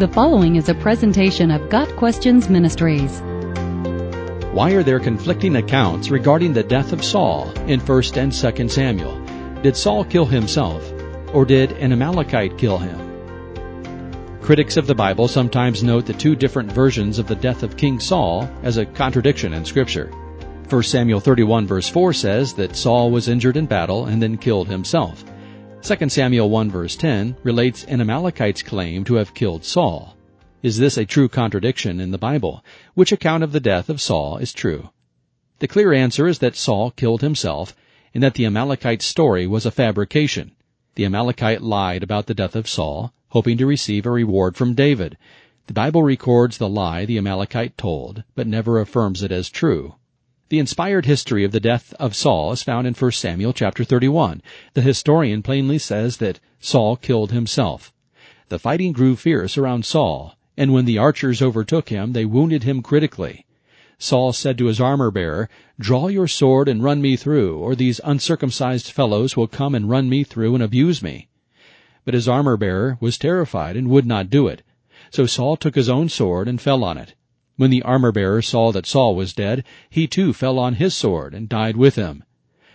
The following is a presentation of Got Questions Ministries. Why are there conflicting accounts regarding the death of Saul in 1st and 2nd Samuel? Did Saul kill himself, or did an Amalekite kill him? Critics of the Bible sometimes note the two different versions of the death of King Saul as a contradiction in Scripture. 1 Samuel 31 verse 4 says that Saul was injured in battle and then killed himself. 2 Samuel 1 verse 10 relates an Amalekite's claim to have killed Saul. Is this a true contradiction in the Bible? Which account of the death of Saul is true? The clear answer is that Saul killed himself and that the Amalekite's story was a fabrication. The Amalekite lied about the death of Saul, hoping to receive a reward from David. The Bible records the lie the Amalekite told, but never affirms it as true. The inspired history of the death of Saul is found in 1 Samuel chapter 31. The historian plainly says that Saul killed himself. The fighting grew fierce around Saul, and when the archers overtook him, they wounded him critically. Saul said to his armor bearer, Draw your sword and run me through, or these uncircumcised fellows will come and run me through and abuse me. But his armor bearer was terrified and would not do it. So Saul took his own sword and fell on it. When the armor-bearer saw that Saul was dead, he too fell on his sword and died with him.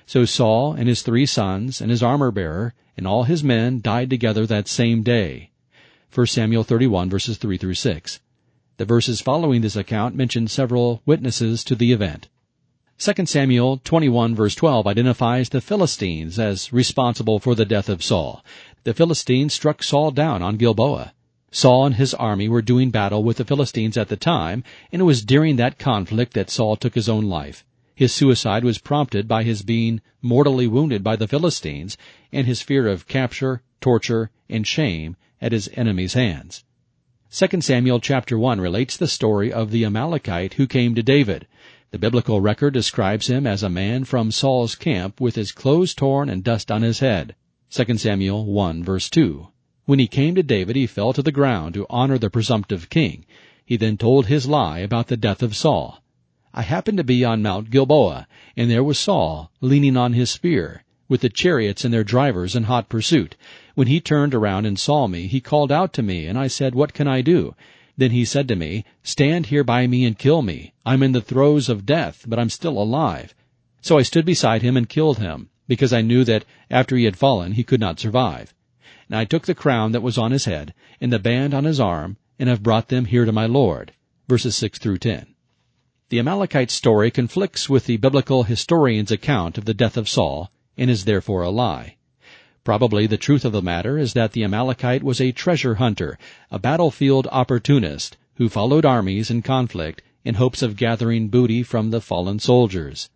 So Saul and his three sons and his armor-bearer and all his men died together that same day. 1 Samuel 31 verses 3 through 6. The verses following this account mention several witnesses to the event. 2 Samuel 21 verse 12 identifies the Philistines as responsible for the death of Saul. The Philistines struck Saul down on Gilboa. Saul and his army were doing battle with the Philistines at the time, and it was during that conflict that Saul took his own life. His suicide was prompted by his being mortally wounded by the Philistines and his fear of capture, torture, and shame at his enemies' hands. 2 Samuel chapter 1 relates the story of the Amalekite who came to David. The biblical record describes him as a man from Saul's camp with his clothes torn and dust on his head. 2 Samuel 1 verse 2. When he came to David, he fell to the ground to honor the presumptive king. He then told his lie about the death of Saul. I happened to be on Mount Gilboa, and there was Saul, leaning on his spear, with the chariots and their drivers in hot pursuit. When he turned around and saw me, he called out to me, and I said, What can I do? Then he said to me, Stand here by me and kill me. I'm in the throes of death, but I'm still alive. So I stood beside him and killed him, because I knew that after he had fallen, he could not survive. And I took the crown that was on his head, and the band on his arm, and have brought them here to my Lord. Verses 6 through 10. The Amalekite story conflicts with the biblical historian's account of the death of Saul, and is therefore a lie. Probably the truth of the matter is that the Amalekite was a treasure hunter, a battlefield opportunist, who followed armies in conflict in hopes of gathering booty from the fallen soldiers.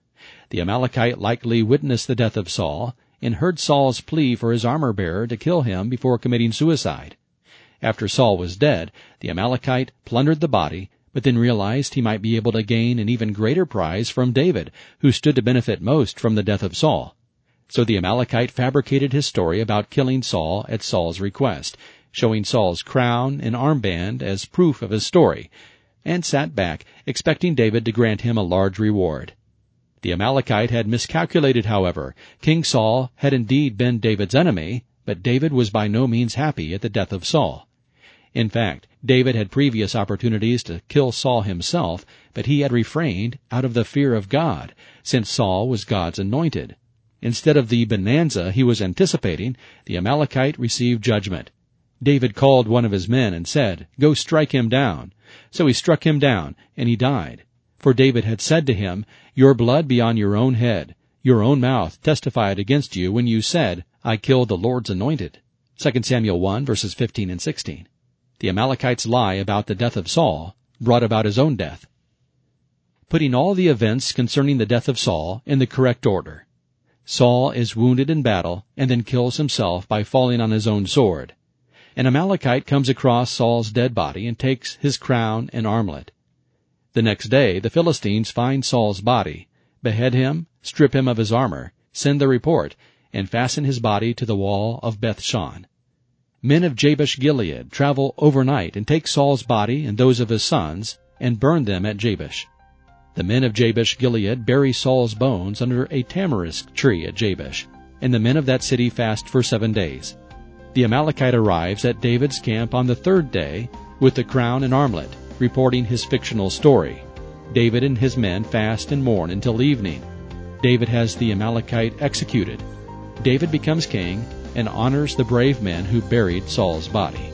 The Amalekite likely witnessed the death of Saul, and heard Saul's plea for his armor bearer to kill him before committing suicide. After Saul was dead, the Amalekite plundered the body, but then realized he might be able to gain an even greater prize from David, who stood to benefit most from the death of Saul. So the Amalekite fabricated his story about killing Saul at Saul's request, showing Saul's crown and armband as proof of his story, and sat back, expecting David to grant him a large reward. The Amalekite had miscalculated, however. King Saul had indeed been David's enemy, but David was by no means happy at the death of Saul. In fact, David had previous opportunities to kill Saul himself, but he had refrained out of the fear of God, since Saul was God's anointed. Instead of the bonanza he was anticipating, the Amalekite received judgment. David called one of his men and said, Go strike him down. So he struck him down, and he died. For David had said to him, Your blood be on your own head. Your own mouth testified against you when you said, I killed the Lord's anointed. 2 Samuel 1 verses 15 and 16. The Amalekite's lie about the death of Saul brought about his own death. Putting all the events concerning the death of Saul in the correct order. Saul is wounded in battle and then kills himself by falling on his own sword. An Amalekite comes across Saul's dead body and takes his crown and armlet. The next day the Philistines find Saul's body, behead him, strip him of his armor, send the report, and fasten his body to the wall of Bethshan. Men of Jabesh Gilead travel overnight and take Saul's body and those of his sons and burn them at Jabesh. The men of Jabesh Gilead bury Saul's bones under a tamarisk tree at Jabesh, and the men of that city fast for seven days. The Amalekite arrives at David's camp on the third day with the crown and armlet, reporting his fictional story. David and his men fast and mourn until evening. David has the Amalekite executed. David becomes king and honors the brave men who buried Saul's body.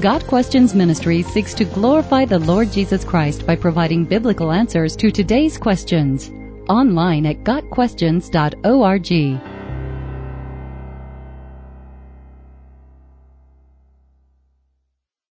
Got Questions Ministry seeks to glorify the Lord Jesus Christ by providing biblical answers to today's questions. Online at GotQuestions.org.